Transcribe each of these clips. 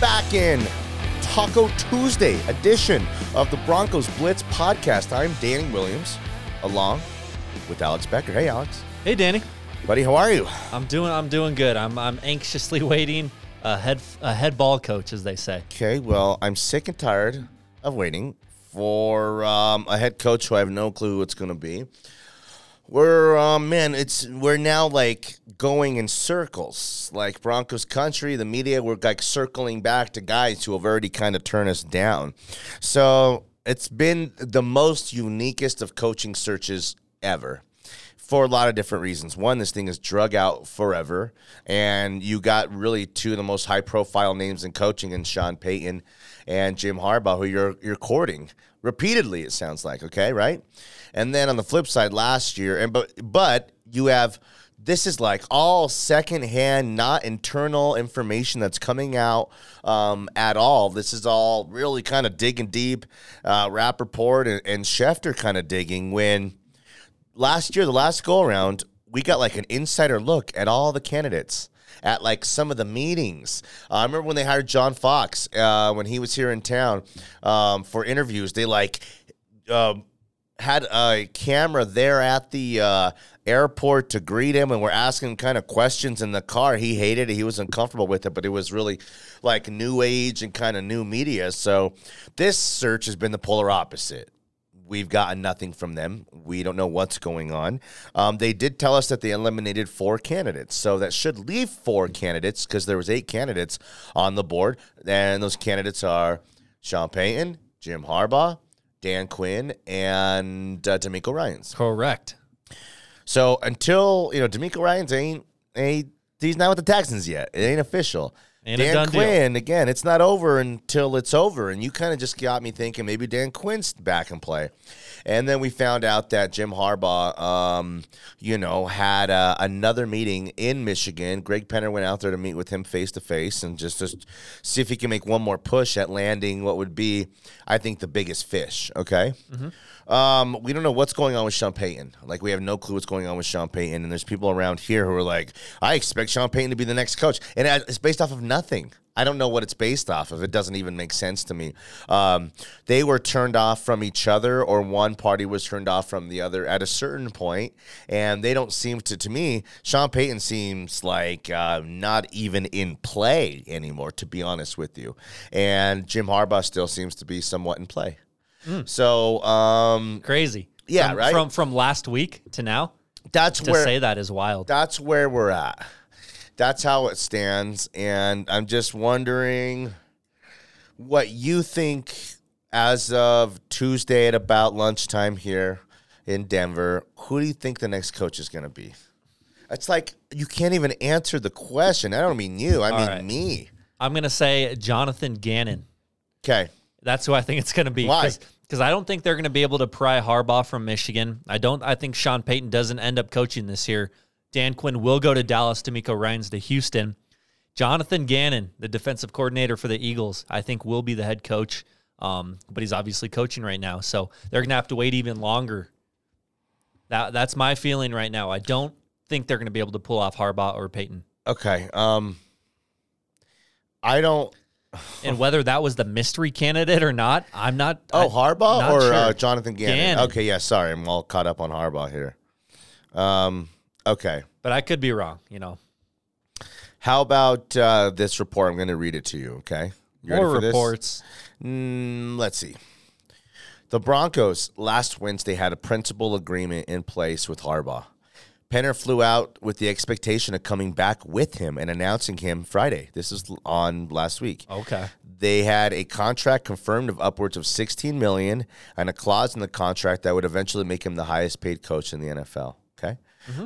Back in Taco Tuesday edition of the Broncos Blitz podcast. I'm Danny Williams, along with Alex Becker. Hey, Alex. Hey, Danny. Buddy, how are you? I'm doing. I'm doing good. I'm. I'm anxiously waiting. A head. A head ball coach, as they say. Okay, well, I'm sick and tired of waiting for um, a head coach who I have no clue who it's going to be. We're um, man, it's we're now like going in circles, like Broncos country. The media, we're like circling back to guys who have already kind of turned us down. So it's been the most uniquest of coaching searches ever for a lot of different reasons. One, this thing is drug out forever, and you got really two of the most high profile names in coaching in Sean Payton and Jim Harbaugh, who you're you're courting repeatedly. It sounds like okay, right? And then on the flip side, last year, and but but you have this is like all secondhand, not internal information that's coming out um, at all. This is all really kind of digging deep. Uh, Rappaport and, and Schefter kind of digging when last year, the last go around, we got like an insider look at all the candidates at like some of the meetings. Uh, I remember when they hired John Fox uh, when he was here in town um, for interviews. They like um, had a camera there at the uh, airport to greet him, and we're asking kind of questions in the car. He hated it; he was uncomfortable with it, but it was really like new age and kind of new media. So this search has been the polar opposite. We've gotten nothing from them. We don't know what's going on. Um, they did tell us that they eliminated four candidates, so that should leave four candidates because there was eight candidates on the board, and those candidates are Sean Payton, Jim Harbaugh, Dan Quinn, and uh, DeMeco Ryans. Correct. So until you know DeMeco Ryans ain't ain't he's not with the Texans yet. It ain't official. Ain't a Dan done deal. Quinn again. It's not over until it's over, and you kind of just got me thinking maybe Dan Quinn's back in play. And then we found out that Jim Harbaugh, um, you know, had uh, another meeting in Michigan. Greg Penner went out there to meet with him face to face and just to see if he can make one more push at landing what would be, I think, the biggest fish. Okay. Um, we don't know what's going on with Sean Payton. Like we have no clue what's going on with Sean Payton, and there's people around here who are like, "I expect Sean Payton to be the next coach," and it's based off of nothing. I don't know what it's based off of. It doesn't even make sense to me. Um, they were turned off from each other, or one party was turned off from the other at a certain point, and they don't seem to. To me, Sean Payton seems like uh, not even in play anymore. To be honest with you, and Jim Harbaugh still seems to be somewhat in play. So um, Crazy. Yeah, from, right? From from last week to now. that's To where say that is wild. that's where we're at. That's how it stands, and I'm just wondering what you think as of Tuesday at about lunchtime here in Denver. Who do you think the next coach is going to be? It's like you can't even answer the question. I don't mean you. I All mean right. me. I'm gonna say Jonathan Gannon. Okay. That's who I think it's going to be. Why? Because I don't think they're going to be able to pry Harbaugh from Michigan. I don't. I think Sean Payton doesn't end up coaching this year. Dan Quinn will go to Dallas. DeMeco Ryans to Houston. Jonathan Gannon, the defensive coordinator for the Eagles, I think will be the head coach. Um, but he's obviously coaching right now, so they're going to have to wait even longer. That that's my feeling right now. I don't think they're going to be able to pull off Harbaugh or Payton. Okay. Um, I don't. And whether that was the mystery candidate or not, I'm not. Oh, Harbaugh not or sure. uh, Jonathan Gannon? Gannon. Okay, yeah. Sorry, I'm all caught up on Harbaugh here. Um, okay. but I could be wrong. You know, How about uh, this report? I'm going to read it to you. Okay. You more reports. Mm, let's see. The Broncos last Wednesday had a principal agreement in place with Harbaugh. Penner flew out with the expectation of coming back with him and announcing him Friday. This is on last week. Okay. They had a contract confirmed of upwards of 16 million and a clause in the contract that would eventually make him the highest paid coach in the NFL. Okay.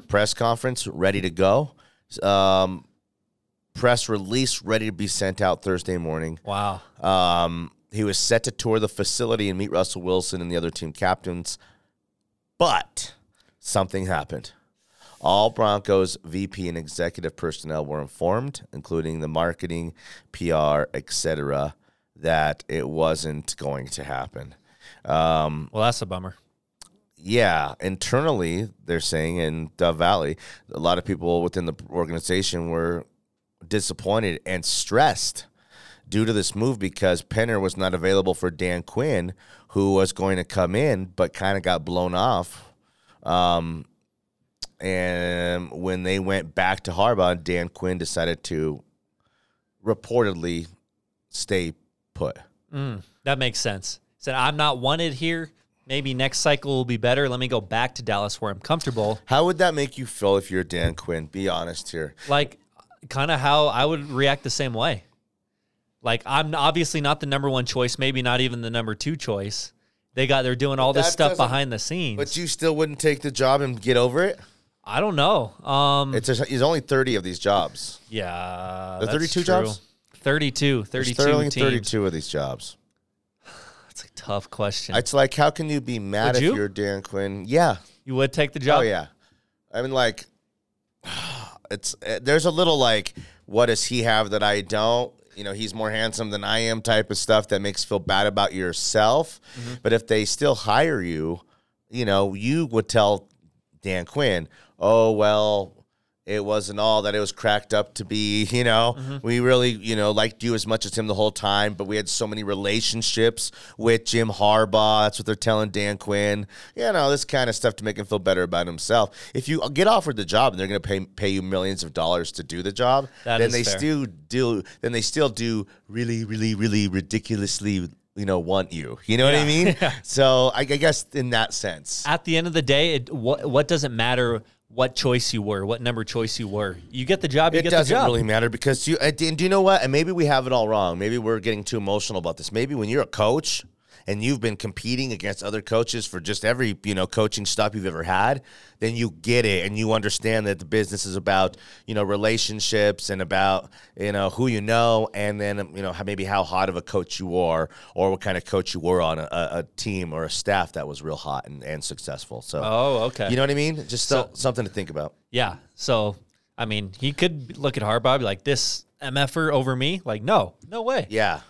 Press conference ready to go. Um, press release ready to be sent out Thursday morning. Wow. Um, he was set to tour the facility and meet Russell Wilson and the other team captains, but something happened. All Broncos VP and executive personnel were informed, including the marketing, PR, etc., that it wasn't going to happen. Um, Well, that's a bummer. yeah, internally, they're saying in Dove Valley, a lot of people within the organization were disappointed and stressed due to this move because Penner was not available for Dan Quinn, who was going to come in, but kind of got blown off. Um, and when they went back to Harbaugh, Dan Quinn decided to reportedly stay put. Mm, that makes sense. Said I'm not wanted here. Maybe next cycle will be better. Let me go back to Dallas where I'm comfortable. How would that make you feel if you're Dan Quinn? Be honest here. Like, kind of how I would react the same way. Like, I'm obviously not the number one choice. Maybe not even the number two choice. They got they're doing all this that stuff behind the scenes. But you still wouldn't take the job and get over it? I don't know. Um, It's there's only 30 of these jobs. yeah, The that's 32 true. jobs? 32, 32 teams. 32 of these jobs. That's a tough question. It's like, how can you be mad Would if you? you're Dan Quinn? Yeah. you would take the job? Oh, yeah. I mean, like, it's uh, there's a little like, what does he have that I don't? You know, he's more handsome than I am type of stuff that makes you feel bad about yourself. Mm-hmm. But if they still hire you, you know, you would tell Dan Quinn, oh, well, it wasn't all that it was cracked up to be. You know, Mm-hmm. we really, you know, liked you as much as him the whole time, but we had so many relationships with Jim Harbaugh. That's what they're telling Dan Quinn. You know, this kind of stuff to make him feel better about himself. If you get offered the job and they're going to pay pay you millions of dollars to do the job, That then they fair. still do. Then they still do really, really, really ridiculously. You know, want you. You know what I Yeah. mean? So I, I guess in that sense, At the end of the day, it, what what does it matter what choice you were, what number choice you were? You get the job, you it get the doesn't job. really matter because you and do you know what? And maybe we have it all wrong. Maybe we're getting too emotional about this. Maybe when you're a coach and you've been competing against other coaches for just every you know coaching stop you've ever had, then you get it and you understand that the business is about you know relationships and about you know who you know and then um, you know maybe how hot of a coach you are or what kind of coach you were on a, a, team or a staff that was real hot and, and successful. So Oh, okay. you know what I mean? Just So- so, something to think about. Yeah. So, I mean, he could look at Harbaugh be like, this MFer over me? Like, no, no way. Yeah.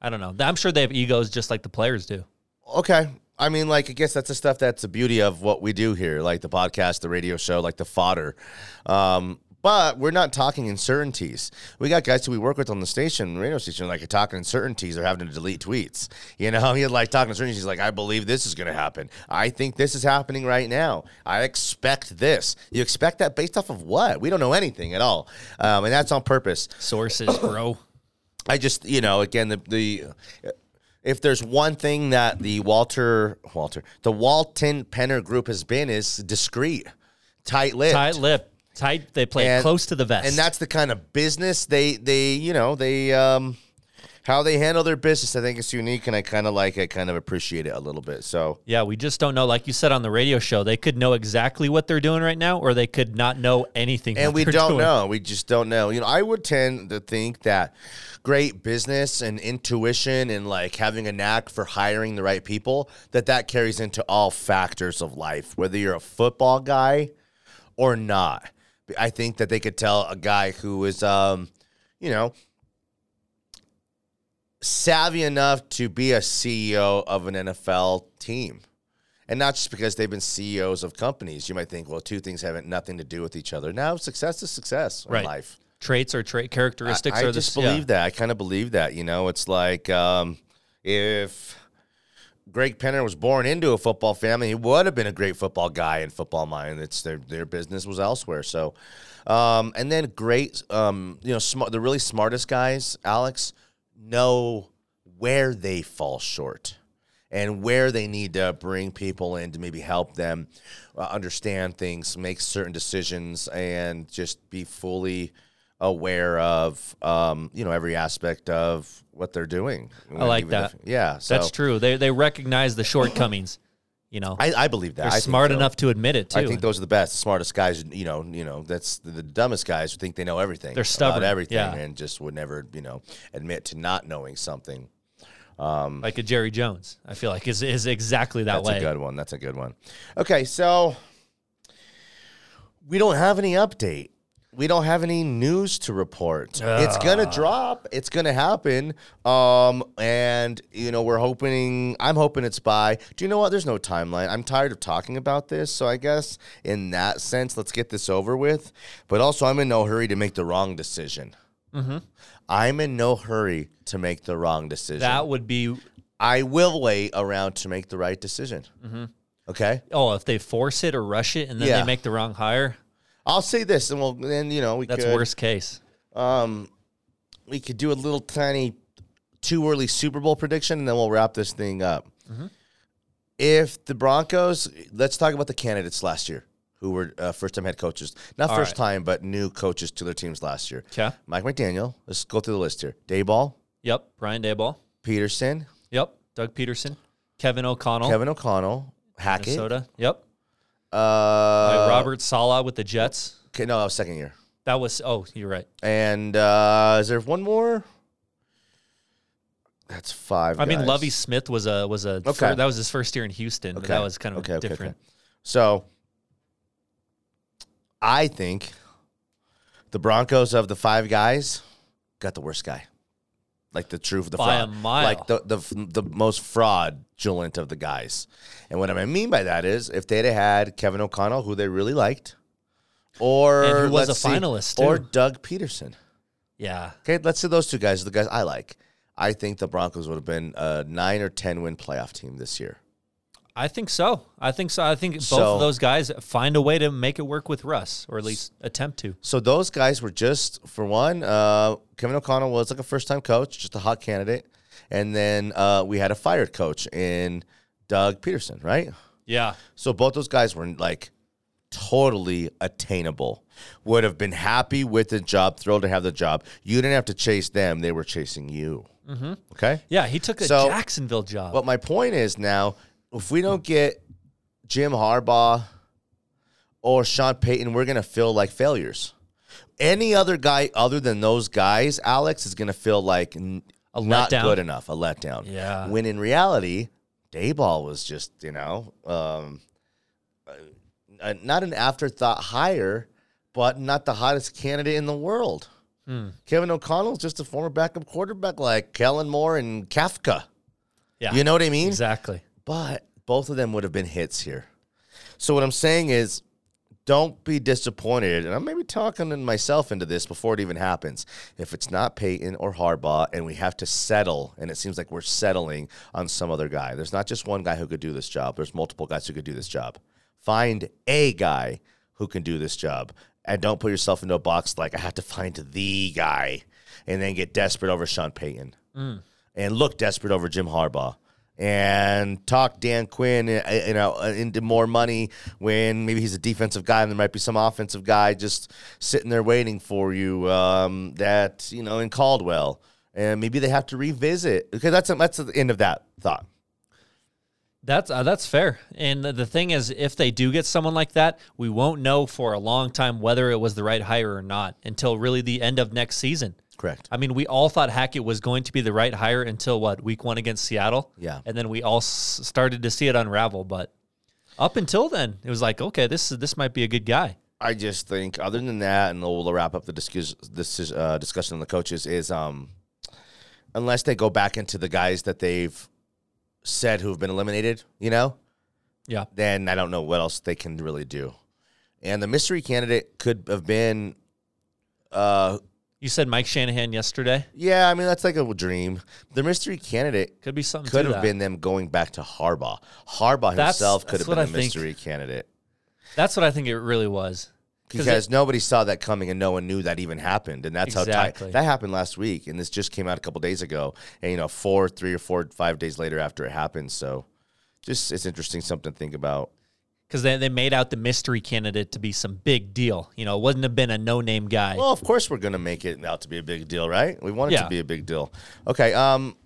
I don't know. I'm sure they have egos just like the players do. Okay. I mean, like, I guess that's the stuff that's the beauty of what we do here, like the podcast, the radio show, like the fodder. Um, but we're not talking uncertainties. We got guys who we work with on the station, radio station, like talking uncertainties. They're having to delete tweets. You know, he like talking uncertainties. He's like, I believe this is going to happen. I think this is happening right now. I expect this. You expect that based off of what? We don't know anything at all, um, and that's on purpose. Sources, bro. I just, you know, again, the the if there's one thing that the Walter Walter the Walton Penner group has been is discreet, tight lipped, Tight lip. Tight. They play And- close to the vest. and that's the kind of business they they you know they um how they handle their business. I think it's unique, and I kind of like I kind of appreciate it a little bit. So yeah, we just don't know. Like you said on the radio show, they could know exactly what they're doing right now, or they could not know anything. and we don't doing. know. We just don't know. You know, I would tend to think that great business and intuition and like having a knack for hiring the right people that that carries into all factors of life, whether you're a football guy or not. I think that they could tell a guy who is, um, you know, savvy enough to be a CEO of an NFL team. And not just because they've been CEOs of companies. You might think, well, two things haven't nothing to do with each other. Now, success is success in Right. life. Traits or trait characteristics I, I are the just yeah. believe that. I kind of believe that. You know, it's like um, if Greg Penner was born into a football family, he would have been a great football guy in football mind. It's their their business was elsewhere. So, um, and then great, um, you know, smart, the really smartest guys, Alex, know where they fall short and where they need to bring people in to maybe help them uh, understand things, make certain decisions, and just be fully aware of um, you know every aspect of what they're doing. I like that. if- yeah, so That's true. They they recognize the shortcomings. You know, I, I believe that. they're I smart so. enough to admit it too. I think those are the best, smartest guys. You know, you know, that's the, the dumbest guys who think they know everything. They're stubborn, about everything, yeah. and just would never, you know, admit to not knowing something. Um, like a Jerry Jones, I feel like is is exactly that That's way. That's a good one. That's a good one. Okay, so we don't have any update. We don't have any news to report. It's ah. gonna drop. It's gonna happen. Um, and you know, we're hoping. I'm hoping it's by. Do you know what? There's no timeline. I'm tired of talking about this. So I guess in that sense, let's get this over with. But also, I'm in no hurry to make the wrong decision. Mm-hmm. I'm in no hurry to make the wrong decision. That would be I will wait around to make the right decision. Mm-hmm. Okay. oh, if they force it or rush it and then Yeah. they make the wrong hire, I'll say this, and we'll then you know we that's could, worst case. Um, we could do a little tiny too early Super Bowl prediction, and then we'll wrap this thing up. Mm-hmm. If the Broncos, let's talk about the candidates last year who were uh, first time head coaches, not All first right. time, but new coaches to their teams last year. Okay. Mike McDaniel. Let's go through the list here. Daboll, Yep. Brian Daboll. Pederson, Yep. Doug Pederson. Kevin O'Connell. Kevin O'Connell, Hackett, Minnesota. Yep. Uh, Like Robert Saleh with the Jets. Okay, no, that was second year. That was oh, you're right. And uh, is there one more? That's five. I mean, guys. Lovie Smith was a was a Okay. fir- that was his first year in Houston. but Okay. That was kind of okay, different. okay. So I think the Broncos of the five guys got the worst guy. Like the truth, the By fraud, like the the the most fraudulent of the guys. And what I mean by that is, if they'd have had Kevin O'Connell, who they really liked, or And who was let's a see, finalist, or. Doug Pederson. Yeah. Okay, let's say those two guys are the guys I like. I think the Broncos would have been a nine or ten win playoff team this year. I think so. I think so. I think both So- of those guys find a way to make it work with Russ, or at least attempt to. So those guys were just for one. Uh, Kevin O'Connell was like a first time coach, just a hot candidate, and then uh, we had a fired coach in Doug Pederson, right? Yeah. So both those guys were like totally attainable. Would have been happy with the job, thrilled to have the job. You didn't have to chase them; they were chasing you. Mm-hmm. Okay. Yeah. He took a So- Jacksonville job. But my point is now, if we don't get Jim Harbaugh or Sean Payton, we're gonna feel like failures. Any other guy other than those guys, Alex, is gonna feel like n- A not letdown? good enough, a letdown. Yeah. When in reality, Daboll was just you know um, uh, not an afterthought hire, but not the hottest candidate in the world. Hmm. Kevin O'Connell's just a former backup quarterback like Kellen Moore and Kafka. yeah. You know what I mean? exactly. But both of them would have been hits here. So what I'm saying is don't be disappointed. And I'm maybe talking myself into this before it even happens. If it's not Payton or Harbaugh and we have to settle, and it seems like we're settling on some other guy. There's not just one guy who could do this job. There's multiple guys who could do this job. Find a guy who can do this job. And don't put yourself into a box like I have to find the guy and then get desperate over Sean Payton mm. and look desperate over Jim Harbaugh and talk Dan Quinn uh, you know uh, into more money when maybe he's a defensive guy and there might be some offensive guy just sitting there waiting for you um, that you know in Caldwell and maybe they have to revisit because that's that's the end of that thought. That's uh, that's fair. And the- thing is, if they do get someone like that, we won't know for a long time whether it was the right hire or not until really the end of next season. Correct. I mean, we all thought Hackett was going to be the right hire until what week one against Seattle. Yeah. and then we all s- started to see it unravel. But up until then, it was like, okay, this is this might be a good guy. I just think, other than that, and we'll wrap up the discuss, this is, uh, discussion on the coaches is, um, unless they go back into the guys that they've said who've been eliminated, you know, Yeah, then I don't know what else they can really do. And the mystery candidate could have been, uh, you said Mike Shanahan yesterday. yeah, I mean that's like a dream. The mystery candidate Could be something. could have that. been them going back to Harbaugh. Harbaugh That's- himself could that's have been the I think. mystery candidate. That's what I think it really was. 'Cause because nobody saw that coming and no one knew that even happened and that's how tight that happened last week and this just came out a couple days ago and you know four three or four five days later after it happened so just it's interesting something to think about because they, they made out the mystery candidate to be some big deal. You know, it wouldn't have been a no name guy. well of course we're gonna make it out to be a big deal right we want it Yeah. to be a big deal okay um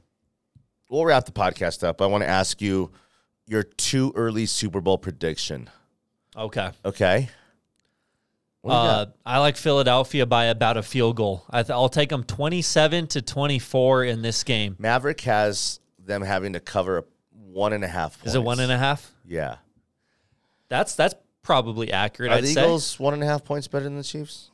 we'll wrap the podcast up i want to ask you your too early super bowl prediction okay. okay What do you Uh. I like Philadelphia by about a field goal. I th- I'll take them 27 to 24 in this game. maverick has them having to cover one and a half points. Is it one and a half? yeah That's that's probably accurate. Are I'd the say. Eagles one and a half points better than the Chiefs?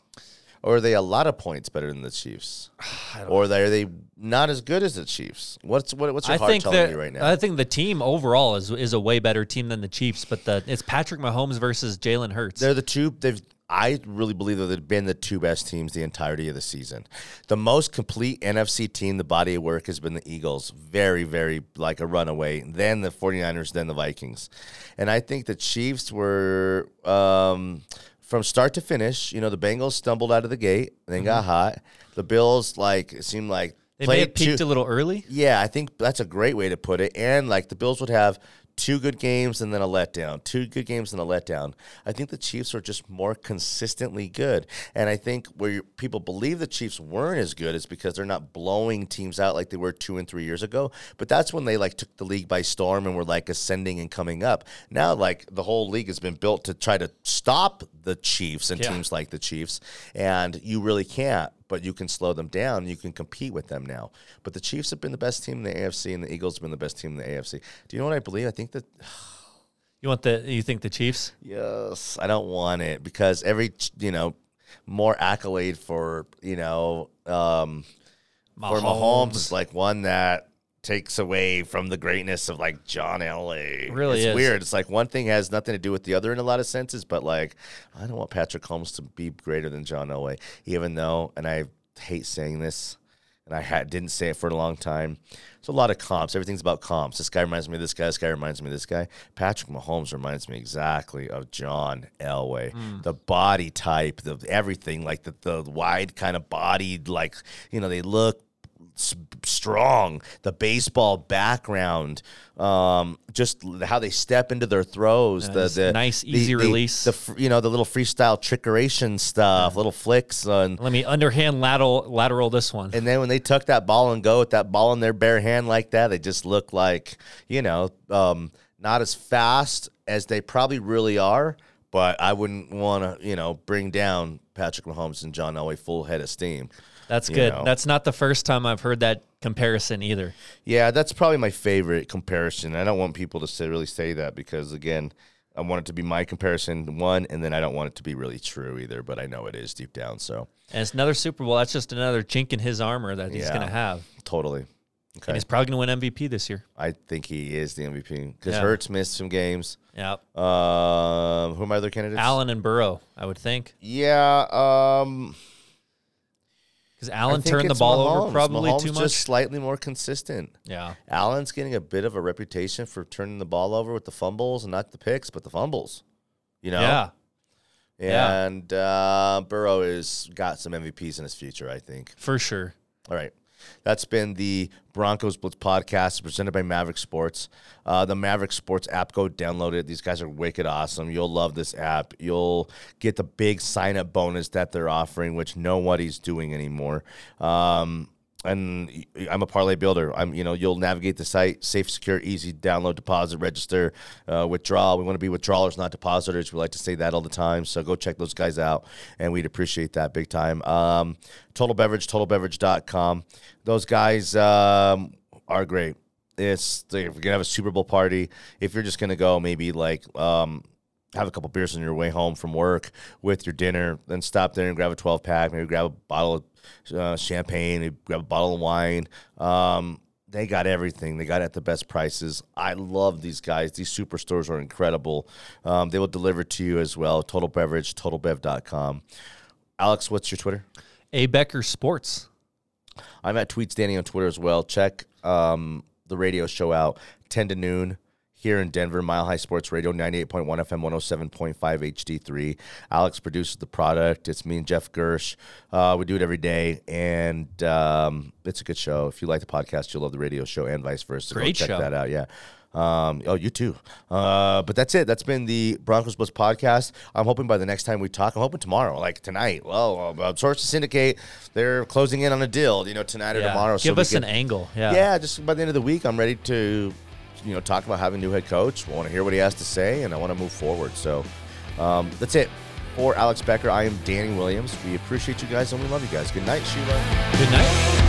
Or are they a lot of points better than the Chiefs? or are they, are they not as good as the Chiefs? What's what, what's your I heart think telling that you right now? I think the team overall is is a way better team than the Chiefs, but the it's Patrick Mahomes versus Jalen Hurts. They're the two. They've. I really believe that they've been the two best teams the entirety of the season. The most complete NFC team, the body of work has been the Eagles. Very, very like a runaway. Then the 49ers, then the Vikings. And I think the Chiefs were um, from start to finish. You know, the Bengals stumbled out of the gate, and then got hot. The Bills like it seemed like they may have peaked two- a little early. yeah, I think that's a great way to put it. And like the Bills would have two good games and then a letdown, two good games and a letdown. I think the Chiefs are just more consistently good. And I think where people believe the Chiefs weren't as good is because they're not blowing teams out like they were two and three years ago. But that's when they like took the league by storm and were like ascending and coming up. Now, like the whole league has been built to try to stop the Chiefs and Yeah. teams like the Chiefs, and you really can't. But you can slow them down. You can compete with them now. But the Chiefs have been the best team in the AFC, and the Eagles have been the best team in the AFC. Do you know what I believe? I think that You want the you think the Chiefs? yes, I don't want it because every you know more accolade for you know um, for Mahomes is like one that takes away from the greatness of like John Elway. Really it's is. weird. It's like one thing has nothing to do with the other in a lot of senses, but like I don't want Patrick Holmes to be greater than John Elway, even though, and I hate saying this, and I had, didn't say it for a long time. It's a lot of comps. Everything's about comps. This guy reminds me of this guy. This guy reminds me of this guy. Patrick Mahomes reminds me exactly of John Elway. Hmm. The body type, the everything, like the, the wide kind of bodied, like, you know, they look strong. The baseball background, um, just how they step into their throws. Yeah, the, the nice, easy the- release. The, you know the little freestyle trickeration stuff, little flicks on. Let me underhand lateral lateral this one. And then when they tuck that ball and go with that ball in their bare hand like that, they just look like, you know, um, not as fast as they probably really are. But I wouldn't want to, you know, bring down Patrick Mahomes and John Elway full head of steam. That's good. know. That's not the first time I've heard that comparison either. Yeah, that's probably my favorite comparison. I don't want people to say, really say that because, again, I want it to be my comparison, one, and then I don't want it to be really true either, but I know it is deep down. So, And it's another Super Bowl. That's just another chink in his armor that he's Yeah. going to have. totally. Okay. And he's probably going to win MVP this year. I think he is the MVP because Yeah. Hurts missed some games. Yeah. Um, who are my other candidates? Allen and Burrow, I would think. Yeah. Um, Because Allen turned the ball Mahomes. over probably Mahomes too much. Just slightly more consistent. yeah. Allen's getting a bit of a reputation for turning the ball over with the fumbles and not the picks, but the fumbles. You know. Yeah. Yeah. And uh, Burrow has got some MVPs in his future, I think. For sure. All right. That's been the Broncos Blitz podcast presented by Maverick Sports. Uh, the Maverick Sports app, go download it. These guys are wicked awesome. You'll love this app. You'll get the big sign up bonus that they're offering, which nobody's doing anymore. Um, and I'm a parlay builder. I'm, you know, you'll navigate the site, safe, secure, easy, download, deposit, register, uh, withdraw. We want to be withdrawers, not depositors. We like to say that all the time. So go check those guys out, and we'd appreciate that big time. Um, Total Beverage, totalbeverage.com. Those guys um, are great. It's if you're gonna have a Super Bowl party, if you're just gonna go, maybe like um, have a couple beers on your way home from work with your dinner, then stop there and grab a 12 pack, maybe grab a bottle of uh, champagne, maybe grab a bottle of wine. Um, they got everything. They got it at the best prices. I love these guys. These superstores are incredible. Um, they will deliver to you as well. Total Beverage, totalbev.com. Alex, what's your Twitter? A Becker Sports. I'm at Tweets Danny on Twitter as well. Check um, the radio show out 10 to noon here in Denver, Mile High Sports Radio, 98.1 FM, 107.5 HD3. Alex produces the product. It's me and Jeff Gersh. Uh, we do it every day, and um, it's a good show. If you like the podcast, you'll love the radio show, and vice versa. Go Great check show. that out. Yeah. Um, oh, you too. Uh, but that's it. That's been the Broncos Blitz podcast. I'm hoping by the next time we talk, I'm hoping tomorrow, like tonight. Well, uh, Sources Syndicate, they're closing in on a deal, you know, tonight or tomorrow. Give we us can- an angle. Yeah. yeah, just by the end of the week, I'm ready to, you know, talk about having a new head coach. I want to hear what he has to say, and I want to move forward. So um, that's it. For Alex Becker, I am Danny Williams. We appreciate you guys, and we love you guys. Good night, Sheila. Good night.